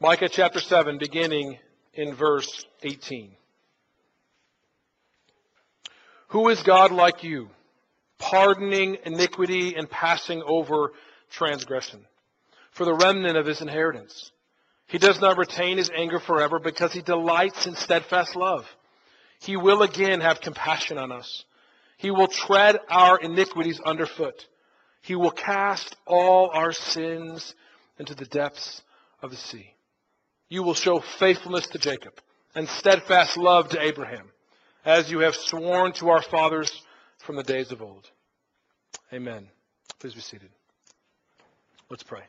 Micah chapter 7, beginning in verse 18. Who is God like you, pardoning iniquity and passing over transgression for the remnant of his inheritance? He does not retain his anger forever because he delights in steadfast love. He will again have compassion on us. He will tread our iniquities underfoot. He will cast all our sins into the depths of the sea. You will show faithfulness to Jacob and steadfast love to Abraham, as you have sworn to our fathers from the days of old. Amen. Please be seated. Let's pray.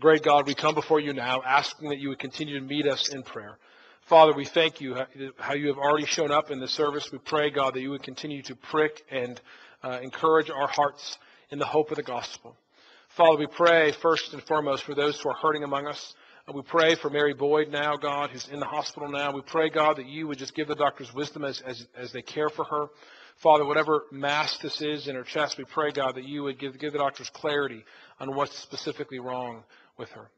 Great God, we come before you now asking that you would continue to meet us in prayer. Father, we thank you how you have already shown up in the service. We pray, God, that you would continue to prick and uh, encourage our hearts in the hope of the gospel. Father, we pray first and foremost for those who are hurting among us. We pray for Mary Boyd now, God, who's in the hospital now. We pray, God, that you would just give the doctors wisdom as, as, as they care for her. Father, whatever mass this is in her chest, we pray, God, that you would give, give the doctors clarity on what's specifically wrong with her.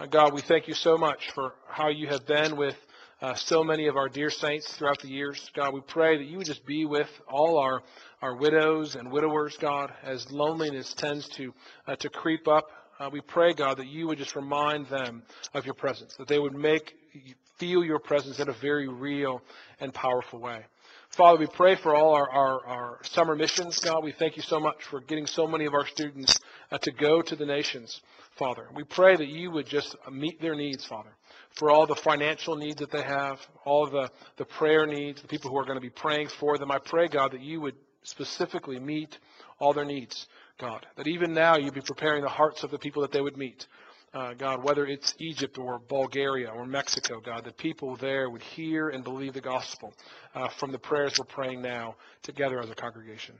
Uh, God, we thank you so much for how you have been with uh, so many of our dear saints throughout the years. God, we pray that you would just be with all our, our widows and widowers, God, as loneliness tends to, uh, to creep up. Uh, we pray, God, that you would just remind them of your presence, that they would make feel your presence in a very real and powerful way. Father, we pray for all our, our, our, summer missions, God. We thank you so much for getting so many of our students uh, to go to the nations, Father. We pray that you would just meet their needs, Father for all the financial needs that they have, all the, the prayer needs, the people who are going to be praying for them. I pray, God, that you would specifically meet all their needs, God. That even now you'd be preparing the hearts of the people that they would meet. Uh, God, whether it's Egypt or Bulgaria or Mexico, God, that people there would hear and believe the gospel uh, from the prayers we're praying now together as a congregation.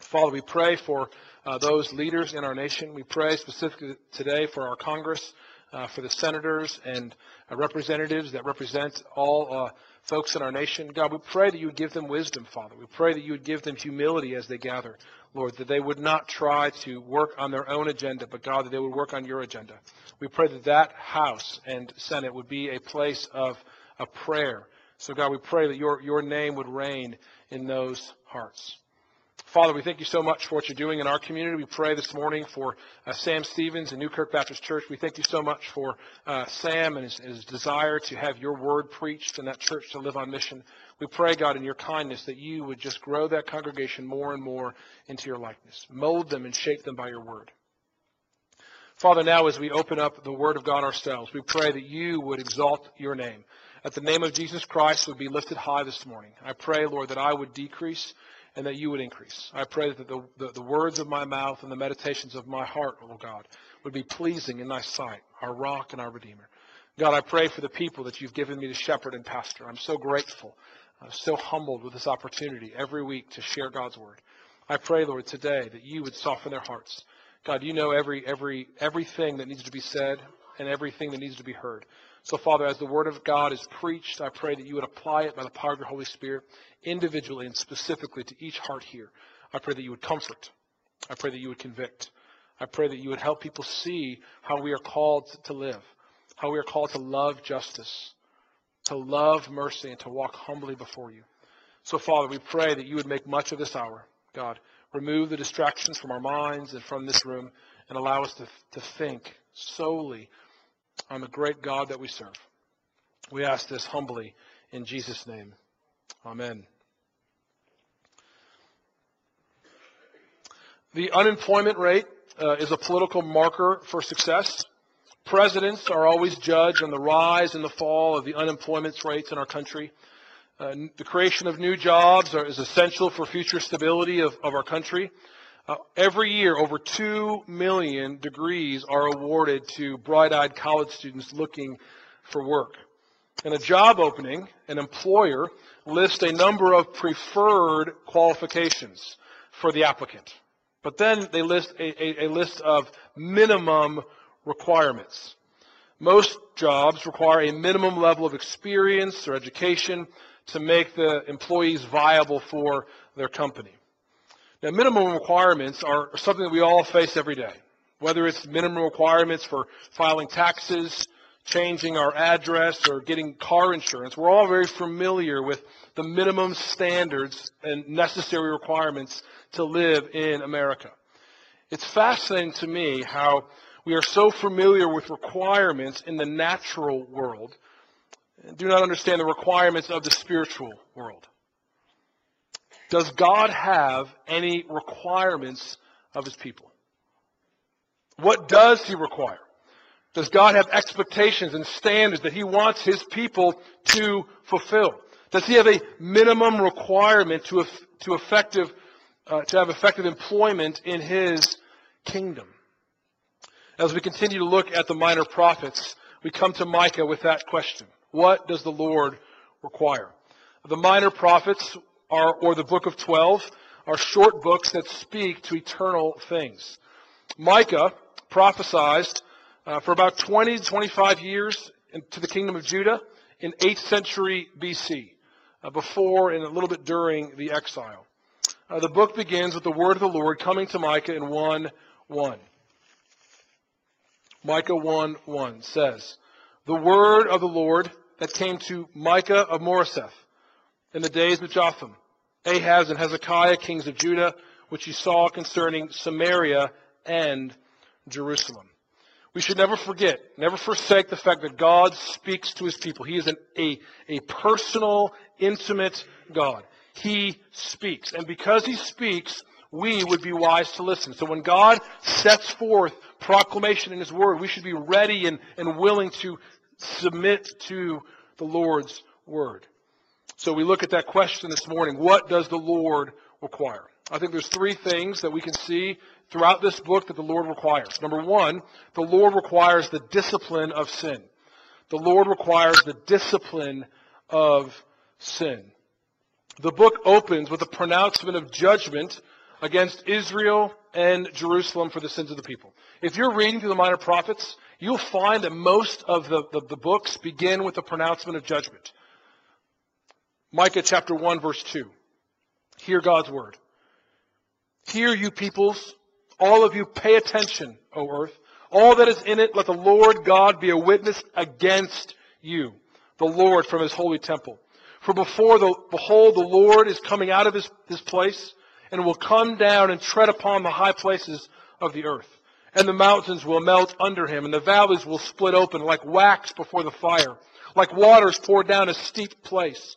Father, we pray for uh, those leaders in our nation. We pray specifically today for our Congress uh, for the senators and uh, representatives that represent all uh, folks in our nation. God, we pray that you would give them wisdom, Father. We pray that you would give them humility as they gather, Lord, that they would not try to work on their own agenda, but God, that they would work on your agenda. We pray that that House and Senate would be a place of, of prayer. So, God, we pray that your, your name would reign in those hearts. Father, we thank you so much for what you're doing in our community. We pray this morning for uh, Sam Stevens and Newkirk Baptist Church. We thank you so much for uh, Sam and his, his, desire to have your word preached in that church to live on mission. We pray, God, in your kindness, that you would just grow that congregation more and more into your likeness. Mold them and shape them by your word. Father, now as we open up the word of God ourselves, we pray that you would exalt your name. That the name of Jesus Christ would be lifted high this morning. I pray, Lord, that I would decrease and that you would increase. I pray that the, the, the, words of my mouth and the meditations of my heart, O God, would be pleasing in thy sight, our rock and our redeemer. God, I pray for the people that you've given me to shepherd and pastor. I'm so grateful, uh, so humbled with this opportunity every week to share God's word. I pray, Lord, today that you would soften their hearts. God, you know every, every, everything that needs to be said and everything that needs to be heard. So, Father, as the Word of God is preached, I pray that you would apply it by the power of your Holy Spirit individually and specifically to each heart here. I pray that you would comfort. I pray that you would convict. I pray that you would help people see how we are called to live, how we are called to love justice, to love mercy, and to walk humbly before you. So, Father, we pray that you would make much of this hour, God. Remove the distractions from our minds and from this room and allow us to, to think solely on the great God that we serve. We ask this humbly in Jesus' name. Amen. The unemployment rate uh, is a political marker for success. Presidents are always judged on the rise and the fall of the unemployment rates in our country. Uh, the creation of new jobs are, is essential for future stability of, of our country. Uh, every year, over 2 million degrees are awarded to bright eyed college students looking for work. In a job opening, an employer lists a number of preferred qualifications for the applicant. But then they list a, a, a list of minimum requirements. Most jobs require a minimum level of experience or education to make the employees viable for their company. Now, minimum requirements are something that we all face every day. Whether it's minimum requirements for filing taxes, changing our address, or getting car insurance, we're all very familiar with the minimum standards and necessary requirements to live in America. It's fascinating to me how we are so familiar with requirements in the natural world and do not understand the requirements of the spiritual world. Does God have any requirements of his people? What does he require? Does God have expectations and standards that he wants his people to fulfill? Does he have a minimum requirement to, to, effective, uh, to have effective employment in his kingdom? As we continue to look at the minor prophets, we come to Micah with that question. What does the Lord require? The minor prophets are, or the book of 12 are short books that speak to eternal things. Micah prophesied uh, for about 20 to 25 years to the kingdom of Judah in 8th century BC, uh, before and a little bit during the exile. Uh, the book begins with the word of the Lord coming to Micah in 1 1. Micah 1 1 says, The word of the Lord that came to Micah of Moresheth in the days of Jotham, Ahaz, and Hezekiah, kings of Judah, which he saw concerning Samaria and Jerusalem. We should never forget, never forsake the fact that God speaks to his people. He is an, a, a personal, intimate God. He speaks. And because he speaks, we would be wise to listen. So when God sets forth proclamation in his word, we should be ready and, and willing to submit to the Lord's word. So we look at that question this morning. What does the Lord require? I think there's three things that we can see throughout this book that the Lord requires. Number one, the Lord requires the discipline of sin. The Lord requires the discipline of sin. The book opens with a pronouncement of judgment against Israel and Jerusalem for the sins of the people. If you're reading through the minor prophets, you'll find that most of the, the, the books begin with a pronouncement of judgment. Micah chapter 1 verse 2. Hear God's word. Hear you peoples, all of you pay attention, O earth. All that is in it, let the Lord God be a witness against you, the Lord from his holy temple. For before the, behold, the Lord is coming out of his, his place and will come down and tread upon the high places of the earth. And the mountains will melt under him, and the valleys will split open like wax before the fire, like waters poured down a steep place.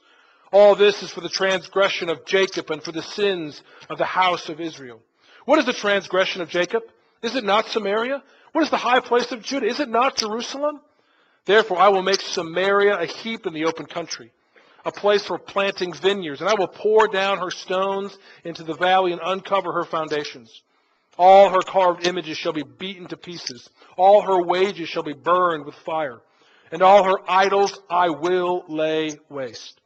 All this is for the transgression of Jacob and for the sins of the house of Israel. What is the transgression of Jacob? Is it not Samaria? What is the high place of Judah? Is it not Jerusalem? Therefore, I will make Samaria a heap in the open country, a place for planting vineyards, and I will pour down her stones into the valley and uncover her foundations. All her carved images shall be beaten to pieces. All her wages shall be burned with fire. And all her idols I will lay waste.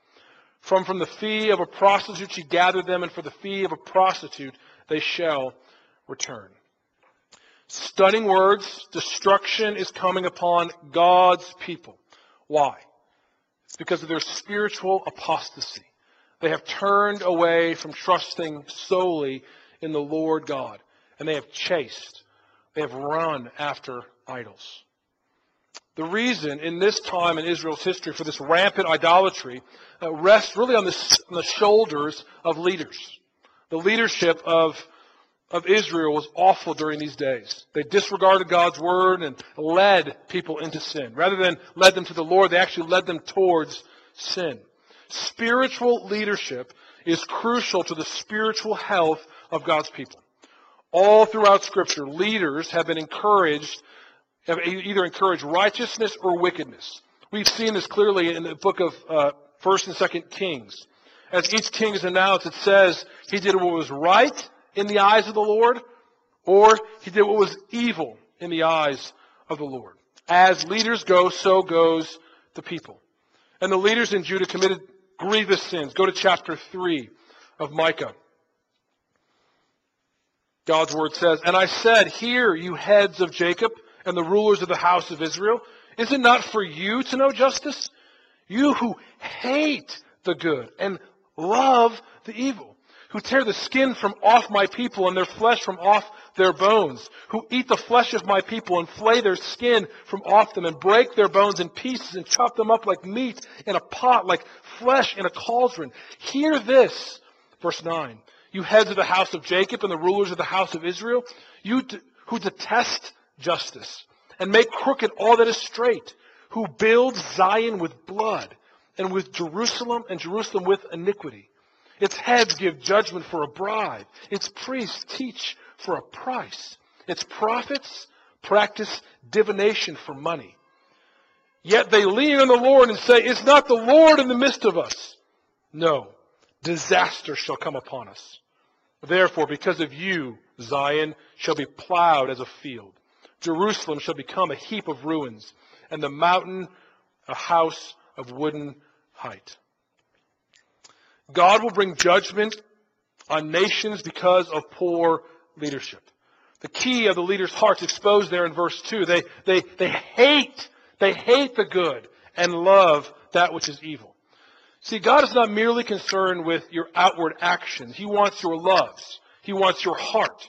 From, from the fee of a prostitute she gathered them, and for the fee of a prostitute they shall return. Stunning words. Destruction is coming upon God's people. Why? It's because of their spiritual apostasy. They have turned away from trusting solely in the Lord God, and they have chased, they have run after idols. The reason in this time in Israel's history for this rampant idolatry uh, rests really on the, on the shoulders of leaders. The leadership of, of Israel was awful during these days. They disregarded God's word and led people into sin. Rather than led them to the Lord, they actually led them towards sin. Spiritual leadership is crucial to the spiritual health of God's people. All throughout Scripture, leaders have been encouraged either encouraged righteousness or wickedness. We've seen this clearly in the book of uh, First and Second Kings. As each king is announced, it says he did what was right in the eyes of the Lord, or he did what was evil in the eyes of the Lord. As leaders go, so goes the people. And the leaders in Judah committed grievous sins. Go to chapter 3 of Micah. God's word says, And I said, Hear, you heads of Jacob, and the rulers of the house of Israel? Is it not for you to know justice? You who hate the good and love the evil, who tear the skin from off my people and their flesh from off their bones, who eat the flesh of my people and flay their skin from off them and break their bones in pieces and chop them up like meat in a pot, like flesh in a cauldron. Hear this, verse 9. You heads of the house of Jacob and the rulers of the house of Israel, you who detest justice and make crooked all that is straight, who builds Zion with blood and with Jerusalem and Jerusalem with iniquity. Its heads give judgment for a bribe. Its priests teach for a price. Its prophets practice divination for money. Yet they lean on the Lord and say, Is not the Lord in the midst of us? No, disaster shall come upon us. Therefore, because of you, Zion shall be plowed as a field. Jerusalem shall become a heap of ruins, and the mountain a house of wooden height. God will bring judgment on nations because of poor leadership. The key of the leader's heart's exposed there in verse 2. They, they, they hate, they hate the good and love that which is evil. See, God is not merely concerned with your outward actions. He wants your loves. He wants your heart.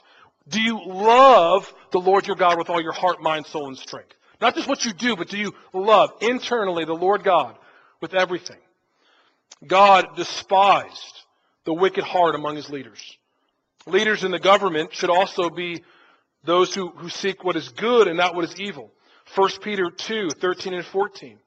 Do you love the Lord your God with all your heart, mind, soul, and strength? Not just what you do, but do you love internally the Lord God with everything? God despised the wicked heart among his leaders. Leaders in the government should also be those who, who seek what is good and not what is evil. 1 Peter 2, 13 and 14.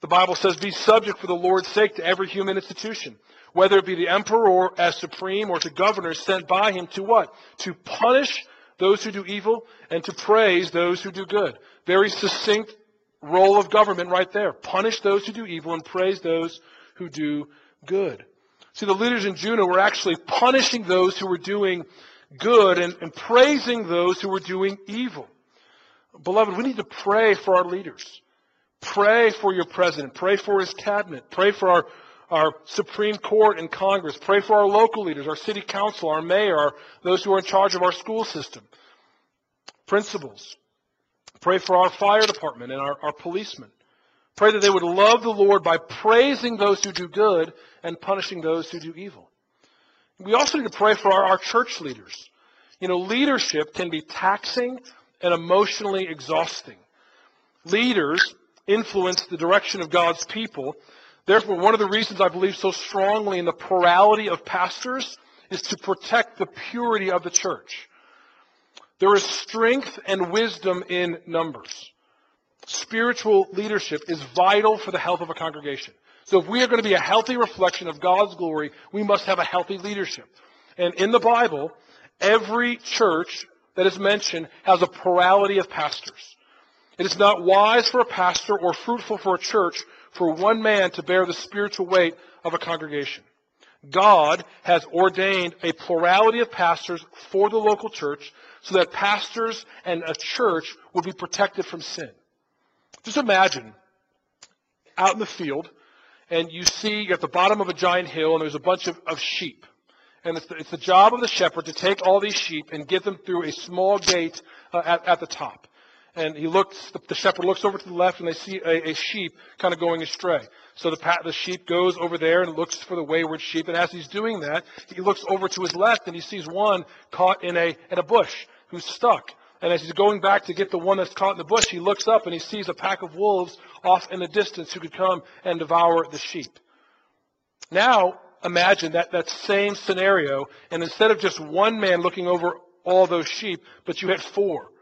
The Bible says, Be subject for the Lord's sake to every human institution, whether it be the emperor as supreme or to governors sent by him to what? To punish those who do evil and to praise those who do good. Very succinct role of government right there. Punish those who do evil and praise those who do good. See, the leaders in Judah were actually punishing those who were doing good and, and praising those who were doing evil. Beloved, we need to pray for our leaders. Pray for your president. Pray for his cabinet. Pray for our, our Supreme Court and Congress. Pray for our local leaders, our city council, our mayor, our, those who are in charge of our school system. Principals. Pray for our fire department and our, our policemen. Pray that they would love the Lord by praising those who do good and punishing those who do evil. We also need to pray for our, our church leaders. You know, leadership can be taxing and emotionally exhausting. Leaders influence the direction of God's people. Therefore, one of the reasons I believe so strongly in the plurality of pastors is to protect the purity of the church. There is strength and wisdom in numbers. Spiritual leadership is vital for the health of a congregation. So if we are going to be a healthy reflection of God's glory, we must have a healthy leadership. And in the Bible, every church that is mentioned has a plurality of pastors. It is not wise for a pastor or fruitful for a church for one man to bear the spiritual weight of a congregation. God has ordained a plurality of pastors for the local church so that pastors and a church would be protected from sin. Just imagine out in the field, and you see you're at the bottom of a giant hill, and there's a bunch of, of sheep. And it's the, it's the, job of the shepherd to take all these sheep and get them through a small gate uh, at, at the top and he looks, the, shepherd looks over to the left and they see a, a sheep kind of going astray. So the, the sheep goes over there and looks for the wayward sheep. And as he's doing that, he looks over to his left and he sees one caught in a, in a bush who's stuck. And as he's going back to get the one that's caught in the bush, he looks up and he sees a pack of wolves off in the distance who could come and devour the sheep. Now, imagine that, that same scenario, and instead of just one man looking over all those sheep, but you had four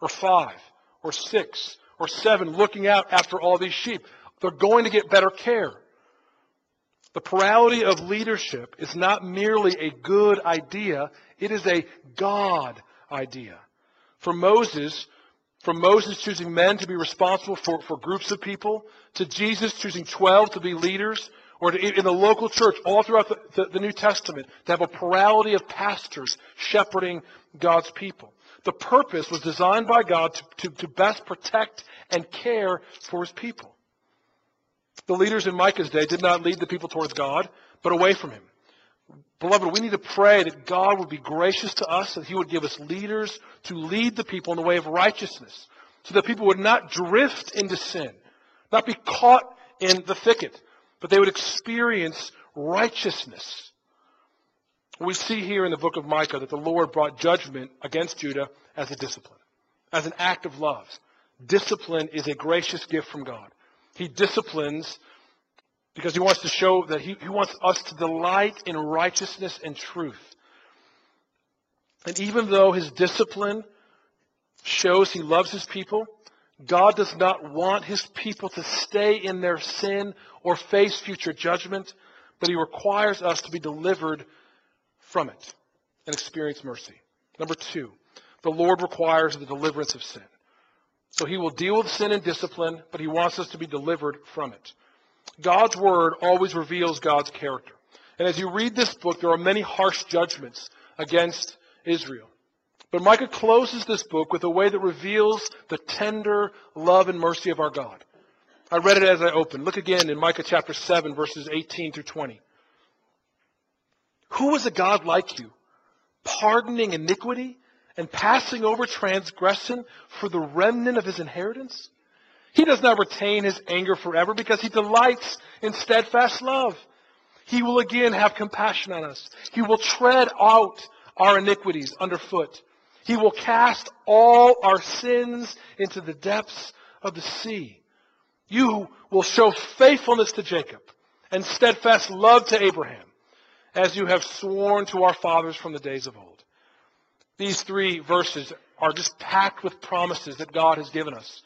or five or six or seven looking out after all these sheep. They're going to get better care. The plurality of leadership is not merely a good idea, it is a God idea. For Moses, from Moses choosing men to be responsible for, for groups of people, to Jesus choosing 12 to be leaders, or to, in the local church, all throughout the, the, the New Testament, to have a plurality of pastors shepherding God's people. The purpose was designed by God to, to, to best protect and care for his people. The leaders in Micah's day did not lead the people towards God, but away from him. Beloved, we need to pray that God would be gracious to us, that He would give us leaders to lead the people in the way of righteousness, so that people would not drift into sin, not be caught in the thicket, but they would experience righteousness. We see here in the book of Micah that the Lord brought judgment against Judah as a discipline, as an act of love. Discipline is a gracious gift from God. He disciplines because he wants to show that he, he wants us to delight in righteousness and truth. And even though his discipline shows he loves his people, God does not want his people to stay in their sin or face future judgment, but he requires us to be delivered from it and experience mercy. Number two, the Lord requires the deliverance of sin. So he will deal with sin and discipline, but he wants us to be delivered from it. God's word always reveals God's character. And as you read this book, there are many harsh judgments against Israel. But Micah closes this book with a way that reveals the tender love and mercy of our God. I read it as I opened. Look again in Micah chapter 7, verses 18 through 20. Who is a God like you, pardoning iniquity and passing over transgression for the remnant of his inheritance? He does not retain his anger forever because he delights in steadfast love. He will again have compassion on us. He will tread out our iniquities underfoot. He will cast all our sins into the depths of the sea. You will show faithfulness to Jacob and steadfast love to Abraham, as you have sworn to our fathers from the days of old. These three verses are just packed with promises that God has given us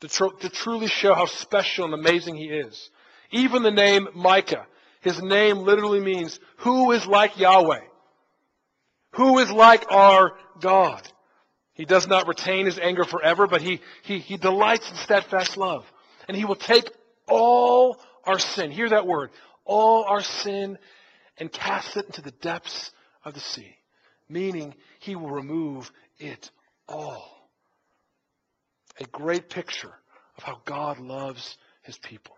to, tr- to truly show how special and amazing He is. Even the name Micah, his name literally means, who is like Yahweh? Who is like our God? He does not retain his anger forever, but he, he, he delights in steadfast love. And he will take all our sin, hear that word, all our sin, and cast it into the depths of the sea. Meaning, he will remove it all. A great picture of how God loves his people.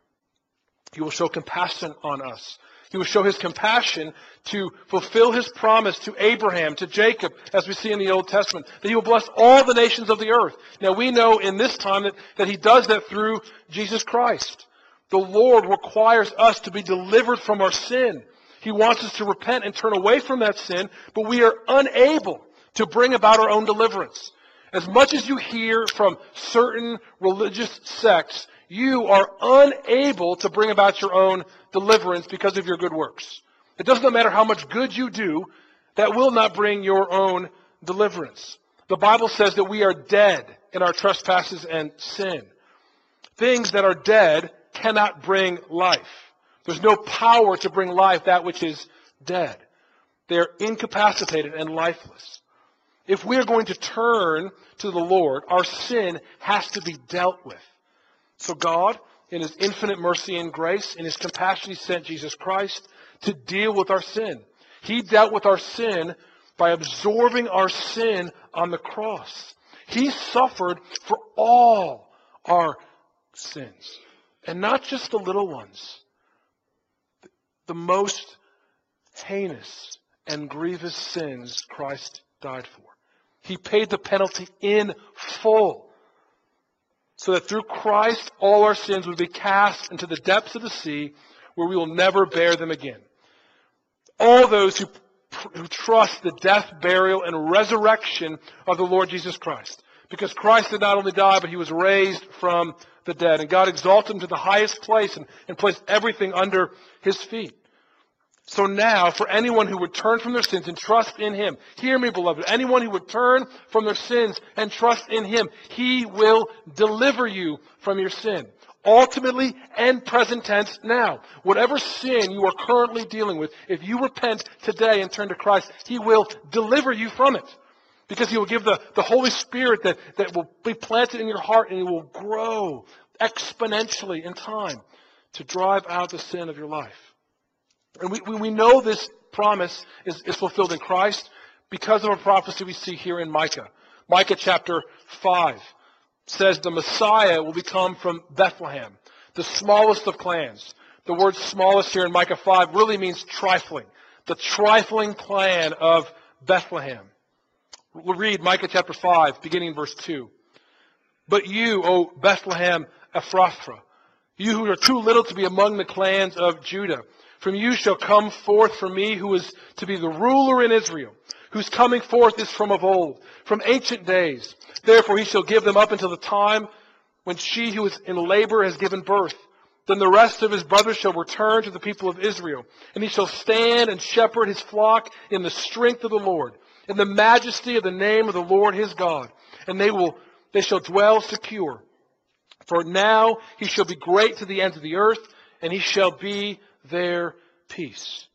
He will show compassion on us he will show his compassion to fulfill his promise to Abraham, to Jacob, as we see in the Old Testament, that he will bless all the nations of the earth. Now we know in this time that, that he does that through Jesus Christ. The Lord requires us to be delivered from our sin. He wants us to repent and turn away from that sin, but we are unable to bring about our own deliverance. As much as you hear from certain religious sects, you are unable to bring about your own deliverance because of your good works. It doesn't matter how much good you do, that will not bring your own deliverance. The Bible says that we are dead in our trespasses and sin. Things that are dead cannot bring life. There's no power to bring life that which is dead. They're incapacitated and lifeless. If we are going to turn to the Lord, our sin has to be dealt with. So God, in his infinite mercy and grace, in his compassion, he sent Jesus Christ to deal with our sin. He dealt with our sin by absorbing our sin on the cross. He suffered for all our sins. And not just the little ones. The most heinous and grievous sins Christ died for. He paid the penalty in full so that through Christ all our sins would be cast into the depths of the sea where we will never bear them again. All those who, who trust the death, burial, and resurrection of the Lord Jesus Christ. Because Christ did not only die, but he was raised from the dead. And God exalted him to the highest place and, and placed everything under his feet. So now, for anyone who would turn from their sins and trust in Him, hear me, beloved, anyone who would turn from their sins and trust in Him, He will deliver you from your sin. Ultimately and present tense now. Whatever sin you are currently dealing with, if you repent today and turn to Christ, He will deliver you from it. Because He will give the, the Holy Spirit that, that will be planted in your heart and it will grow exponentially in time to drive out the sin of your life. And we, we know this promise is, is fulfilled in Christ because of a prophecy we see here in Micah. Micah chapter 5 says the Messiah will become from Bethlehem, the smallest of clans. The word smallest here in Micah 5 really means trifling. The trifling clan of Bethlehem. We'll read Micah chapter 5, beginning in verse 2. But you, O Bethlehem Ephrathah, you who are too little to be among the clans of Judah, From you shall come forth for me who is to be the ruler in Israel, whose coming forth is from of old, from ancient days. Therefore he shall give them up until the time when she who is in labor has given birth. Then the rest of his brothers shall return to the people of Israel, and he shall stand and shepherd his flock in the strength of the Lord, in the majesty of the name of the Lord his God. And they will, they shall dwell secure. For now he shall be great to the ends of the earth, and he shall be their peace.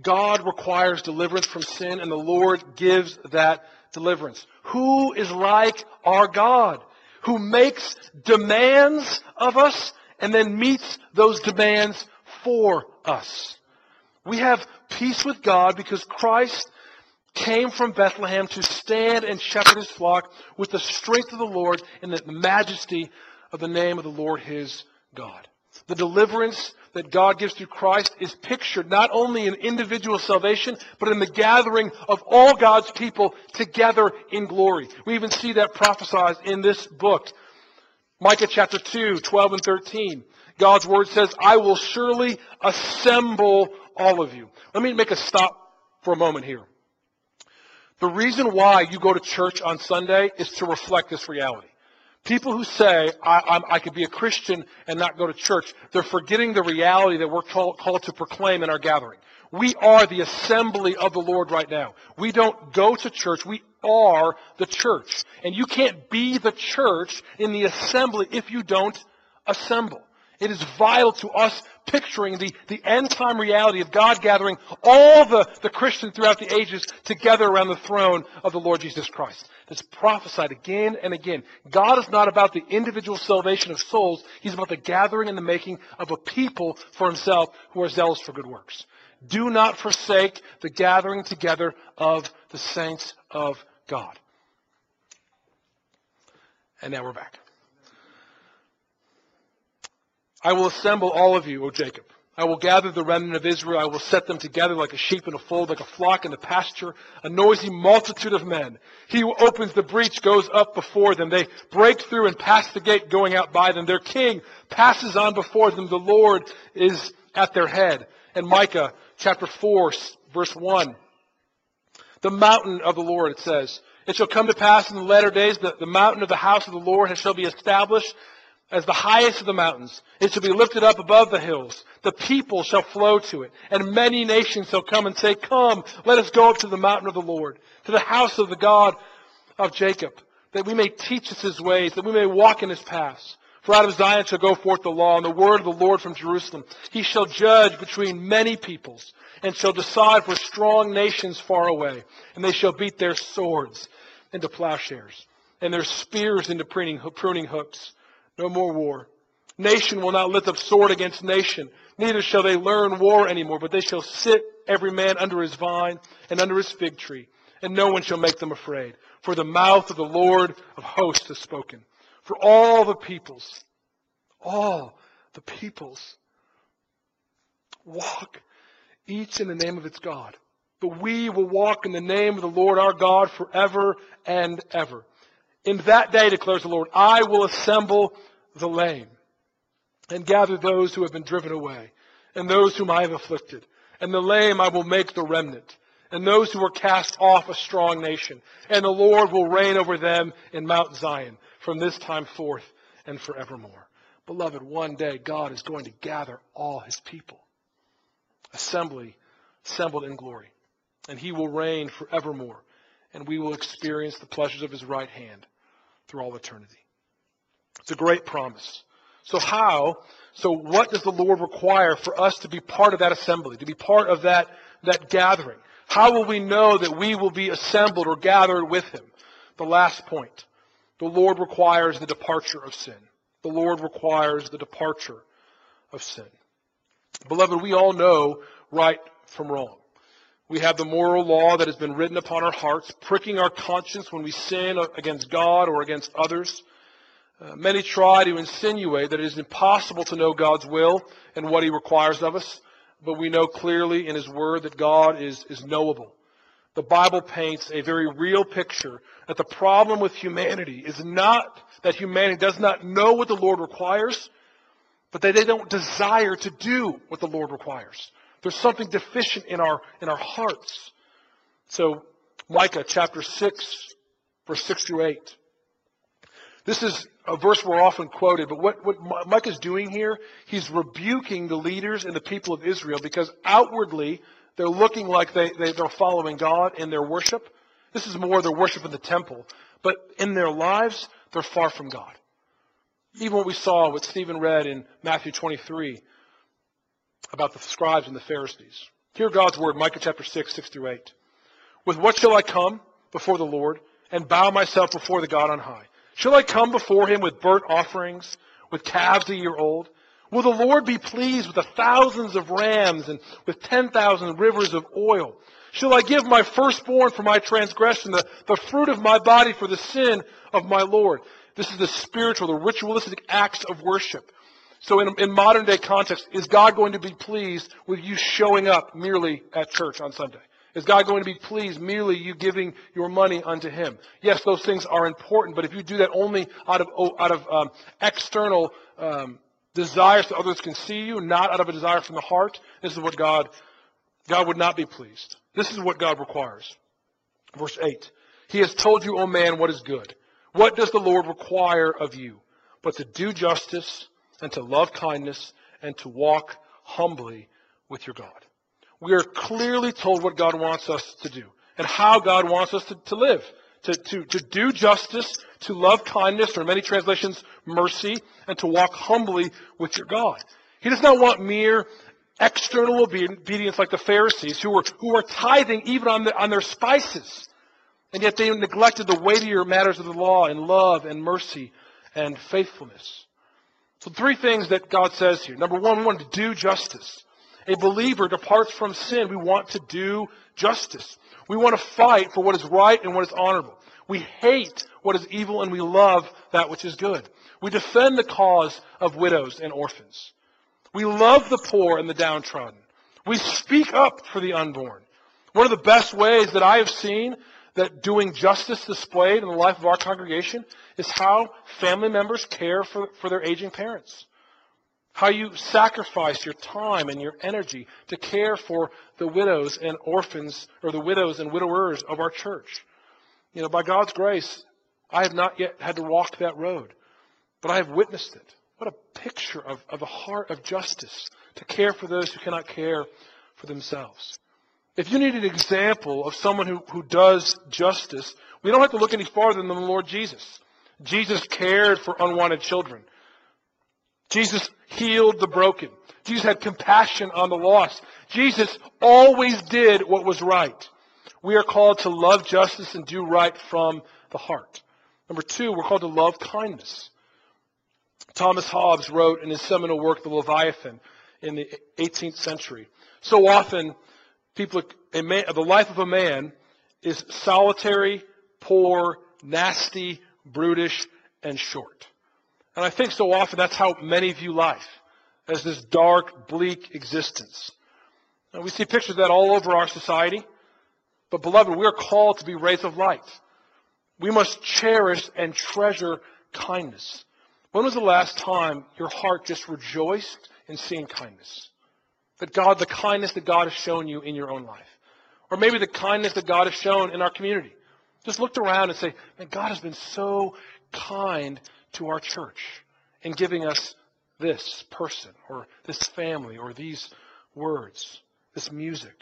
God requires deliverance from sin, and the Lord gives that deliverance. Who is like our God, who makes demands of us and then meets those demands for us? We have peace with God because Christ came from Bethlehem to stand and shepherd his flock with the strength of the Lord and the majesty of the name of the Lord his God. The deliverance that God gives through Christ is pictured not only in individual salvation, but in the gathering of all God's people together in glory. We even see that prophesied in this book. Micah chapter 2, 12 and 13. God's word says, I will surely assemble all of you. Let me make a stop for a moment here. The reason why you go to church on Sunday is to reflect this reality. People who say, I, I, could be a Christian and not go to church, they're forgetting the reality that we're called, called to proclaim in our gathering. We are the assembly of the Lord right now. We don't go to church, we are the church. And you can't be the church in the assembly if you don't assemble. It is vital to us picturing the, the end time reality of God gathering all the, the Christians throughout the ages together around the throne of the Lord Jesus Christ. It's prophesied again and again. God is not about the individual salvation of souls. He's about the gathering and the making of a people for himself who are zealous for good works. Do not forsake the gathering together of the saints of God. And now we're back. I will assemble all of you, O Jacob. I will gather the remnant of Israel. I will set them together like a sheep in a fold, like a flock in the pasture, a noisy multitude of men. He who opens the breach goes up before them. They break through and pass the gate going out by them. Their king passes on before them. The Lord is at their head. And Micah chapter 4, verse 1. The mountain of the Lord, it says, it shall come to pass in the latter days that the mountain of the house of the Lord shall be established as the highest of the mountains. It shall be lifted up above the hills. The people shall flow to it, and many nations shall come and say, Come, let us go up to the mountain of the Lord, to the house of the God of Jacob, that we may teach us his ways, that we may walk in his paths. For out of Zion shall go forth the law, and the word of the Lord from Jerusalem. He shall judge between many peoples, and shall decide for strong nations far away. And they shall beat their swords into plowshares, and their spears into pruning, pruning hooks. No more war. Nation will not lift up sword against nation, neither shall they learn war anymore, but they shall sit every man under his vine and under his fig tree, and no one shall make them afraid. For the mouth of the Lord of hosts has spoken. For all the peoples, all the peoples walk each in the name of its God. But we will walk in the name of the Lord our God forever and ever. In that day, declares the Lord, I will assemble the lame and gather those who have been driven away and those whom I have afflicted. And the lame I will make the remnant and those who are cast off a strong nation. And the Lord will reign over them in Mount Zion from this time forth and forevermore. Beloved, one day God is going to gather all his people. Assembly, assembled in glory. And he will reign forevermore. And we will experience the pleasures of his right hand through all eternity. It's a great promise. So how, so what does the Lord require for us to be part of that assembly, to be part of that, that gathering? How will we know that we will be assembled or gathered with Him? The last point. The Lord requires the departure of sin. The Lord requires the departure of sin. Beloved, we all know right from wrong. We have the moral law that has been written upon our hearts, pricking our conscience when we sin against God or against others. Uh, many try to insinuate that it is impossible to know God's will and what He requires of us, but we know clearly in His Word that God is, is knowable. The Bible paints a very real picture that the problem with humanity is not that humanity does not know what the Lord requires, but that they don't desire to do what the Lord requires. There's something deficient in our, in our hearts. So, Micah chapter 6, verse 6 through 8. This is a verse we're often quoted, but what, what Micah is doing here, he's rebuking the leaders and the people of Israel because outwardly they're looking like they, they, they're following God in their worship. This is more their worship in the temple. But in their lives, they're far from God. Even what we saw, what Stephen read in Matthew 23 about the scribes and the Pharisees. Hear God's word, Micah chapter 6, 6 through 8. With what shall I come before the Lord and bow myself before the God on high? Shall I come before him with burnt offerings, with calves a year old? Will the Lord be pleased with the thousands of rams and with ten thousand rivers of oil? Shall I give my firstborn for my transgression, the, the fruit of my body for the sin of my Lord? This is the spiritual, the ritualistic acts of worship. So in, in modern day context, is God going to be pleased with you showing up merely at church on Sunday? Is God going to be pleased merely you giving your money unto Him? Yes, those things are important, but if you do that only out of, out of um, external um, desires that others can see you, not out of a desire from the heart, this is what God, God would not be pleased. This is what God requires. Verse 8. He has told you, O man, what is good. What does the Lord require of you? But to do justice and to love kindness and to walk humbly with your God we are clearly told what God wants us to do and how God wants us to, to live. To, to, to do justice, to love kindness, or many translations, mercy, and to walk humbly with your God. He does not want mere external obedience like the Pharisees who were, who were tithing even on, the, on their spices. And yet they neglected the weightier matters of the law in love and mercy and faithfulness. So three things that God says here. Number one, we want to do justice a believer departs from sin, we want to do justice. We want to fight for what is right and what is honorable. We hate what is evil and we love that which is good. We defend the cause of widows and orphans. We love the poor and the downtrodden. We speak up for the unborn. One of the best ways that I have seen that doing justice displayed in the life of our congregation is how family members care for, for their aging parents. How you sacrifice your time and your energy to care for the widows and orphans, or the widows and widowers of our church. You know, by God's grace, I have not yet had to walk that road, but I have witnessed it. What a picture of, of a heart of justice to care for those who cannot care for themselves. If you need an example of someone who, who does justice, we don't have to look any farther than the Lord Jesus. Jesus cared for unwanted children. Jesus healed the broken. Jesus had compassion on the lost. Jesus always did what was right. We are called to love justice and do right from the heart. Number two, we're called to love kindness. Thomas Hobbes wrote in his seminal work, The Leviathan, in the 18th century. So often, people, man, the life of a man is solitary, poor, nasty, brutish, and short. And I think so often that's how many view life, as this dark, bleak existence. And we see pictures of that all over our society. But beloved, we are called to be rays of light. We must cherish and treasure kindness. When was the last time your heart just rejoiced in seeing kindness? That God, the kindness that God has shown you in your own life. Or maybe the kindness that God has shown in our community. Just looked around and say, man, God has been so kind to our church in giving us this person or this family or these words, this music.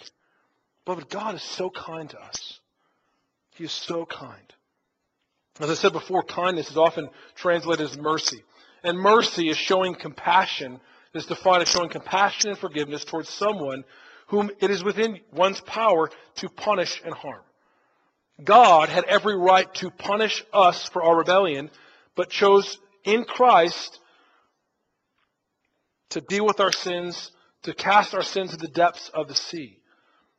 Beloved, God is so kind to us. He is so kind. As I said before, kindness is often translated as mercy. And mercy is showing compassion, is defined as showing compassion and forgiveness towards someone whom it is within one's power to punish and harm. God had every right to punish us for our rebellion but chose in Christ to deal with our sins, to cast our sins into the depths of the sea.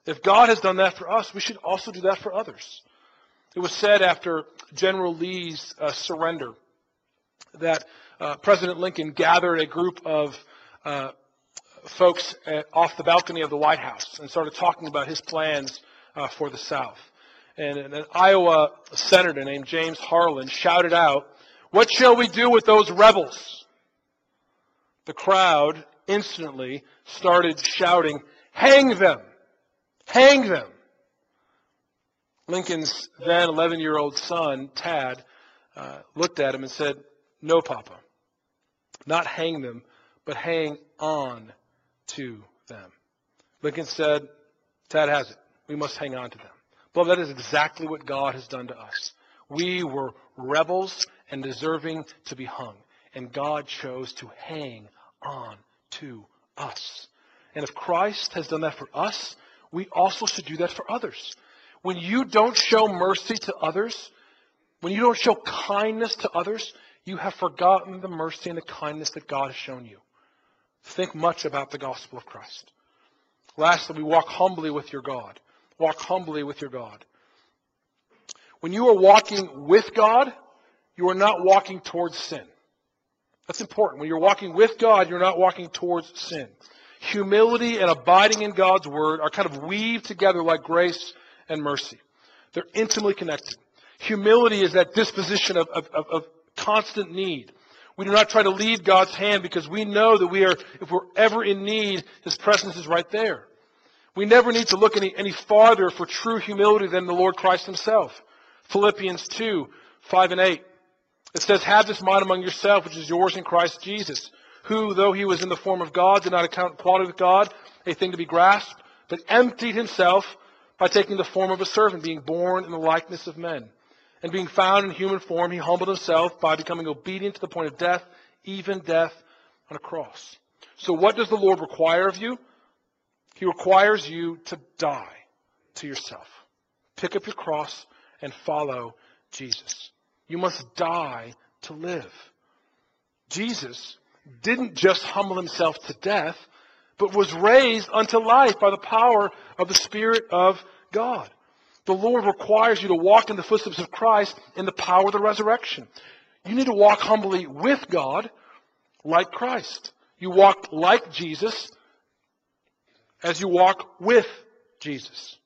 If God has done that for us, we should also do that for others. It was said after General Lee's uh, surrender that uh, President Lincoln gathered a group of uh, folks at, off the balcony of the White House and started talking about his plans uh, for the South. And an Iowa senator named James Harlan shouted out, what shall we do with those rebels? The crowd instantly started shouting, hang them. Hang them. Lincoln's then 11 year old son, Tad, uh, looked at him and said, No, Papa. Not hang them, but hang on to them. Lincoln said, Tad has it. We must hang on to them. Well, that is exactly what God has done to us. We were rebels and deserving to be hung. And God chose to hang on to us. And if Christ has done that for us, we also should do that for others. When you don't show mercy to others, when you don't show kindness to others, you have forgotten the mercy and the kindness that God has shown you. Think much about the gospel of Christ. Lastly, we walk humbly with your God. Walk humbly with your God. When you are walking with God, you are not walking towards sin. That's important. When you're walking with God, you're not walking towards sin. Humility and abiding in God's word are kind of weaved together like grace and mercy. They're intimately connected. Humility is that disposition of, of, of, constant need. We do not try to leave God's hand because we know that we are, if we're ever in need, His presence is right there. We never need to look any, any farther for true humility than the Lord Christ Himself. Philippians 2, 5 and 8. It says, Have this mind among yourself, which is yours in Christ Jesus, who, though he was in the form of God, did not account equality with God a thing to be grasped, but emptied himself by taking the form of a servant, being born in the likeness of men. And being found in human form, he humbled himself by becoming obedient to the point of death, even death on a cross. So what does the Lord require of you? He requires you to die to yourself. Pick up your cross and follow Jesus. You must die to live. Jesus didn't just humble himself to death, but was raised unto life by the power of the Spirit of God. The Lord requires you to walk in the footsteps of Christ in the power of the resurrection. You need to walk humbly with God like Christ. You walk like Jesus as you walk with Jesus.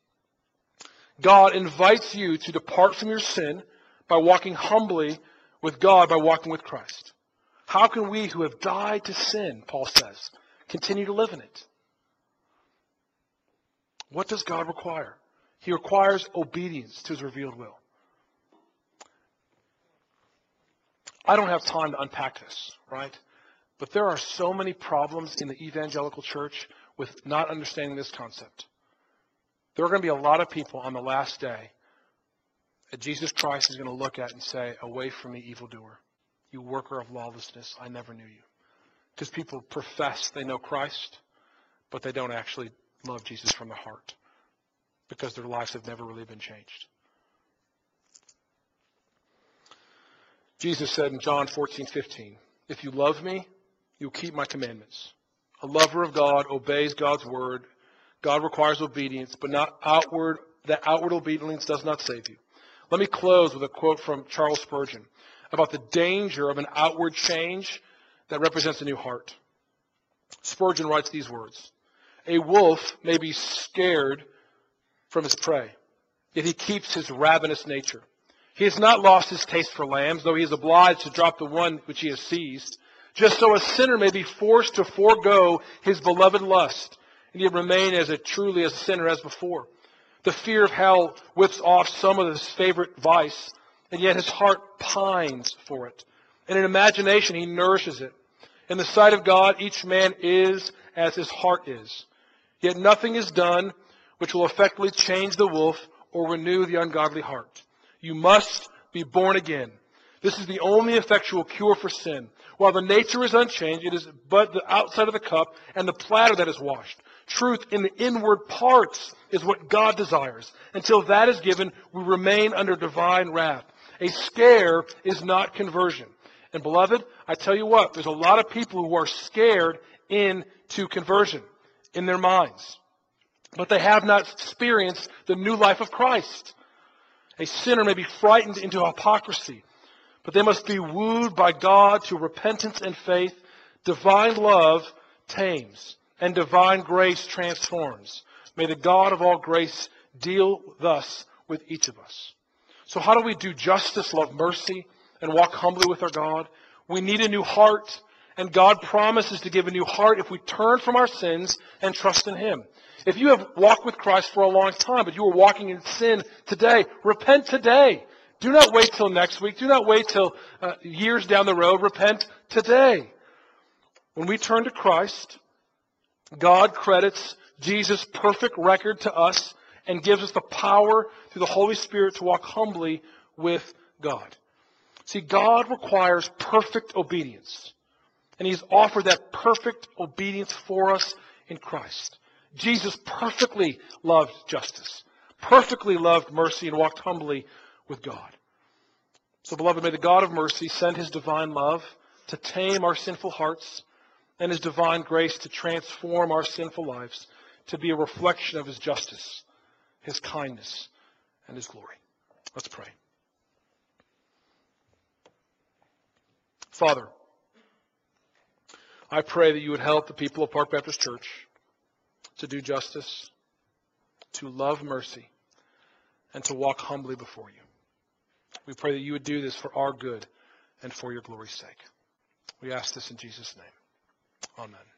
God invites you to depart from your sin by walking humbly with God, by walking with Christ. How can we who have died to sin, Paul says, continue to live in it? What does God require? He requires obedience to his revealed will. I don't have time to unpack this, right? But there are so many problems in the evangelical church with not understanding this concept. There are going to be a lot of people on the last day that Jesus Christ is going to look at and say, Away from me, evildoer, you worker of lawlessness, I never knew you. Because people profess they know Christ, but they don't actually love Jesus from the heart because their lives have never really been changed. Jesus said in John 14, 15, If you love me, you'll keep my commandments. A lover of God obeys God's word. God requires obedience, but not outward, that outward obedience does not save you. Let me close with a quote from Charles Spurgeon about the danger of an outward change that represents a new heart. Spurgeon writes these words A wolf may be scared from his prey, yet he keeps his ravenous nature. He has not lost his taste for lambs, though he is obliged to drop the one which he has seized. Just so a sinner may be forced to forego his beloved lust, and yet remain as a truly as a sinner as before. The fear of hell whips off some of his favorite vice, and yet his heart pines for it. And in imagination, he nourishes it. In the sight of God, each man is as his heart is. Yet nothing is done which will effectively change the wolf or renew the ungodly heart. You must be born again. This is the only effectual cure for sin. While the nature is unchanged, it is but the outside of the cup and the platter that is washed. Truth in the inward parts is what God desires. Until that is given, we remain under divine wrath. A scare is not conversion. And beloved, I tell you what, there's a lot of people who are scared into conversion in their minds. But they have not experienced the new life of Christ. A sinner may be frightened into hypocrisy, but they must be wooed by God to repentance and faith. Divine love tames and divine grace transforms. May the God of all grace deal thus with each of us. So how do we do justice, love mercy, and walk humbly with our God? We need a new heart And God promises to give a new heart if we turn from our sins and trust in Him. If you have walked with Christ for a long time, but you are walking in sin today, repent today. Do not wait till next week. Do not wait till uh, years down the road. Repent today. When we turn to Christ, God credits Jesus' perfect record to us and gives us the power through the Holy Spirit to walk humbly with God. See, God requires perfect obedience. And He's offered that perfect obedience for us in Christ. Jesus perfectly loved justice, perfectly loved mercy, and walked humbly with God. So, beloved, may the God of mercy send His divine love to tame our sinful hearts and His divine grace to transform our sinful lives to be a reflection of His justice, His kindness, and His glory. Let's pray. Father, I pray that you would help the people of Park Baptist Church to do justice, to love mercy, and to walk humbly before you. We pray that you would do this for our good and for your glory's sake. We ask this in Jesus' name. Amen.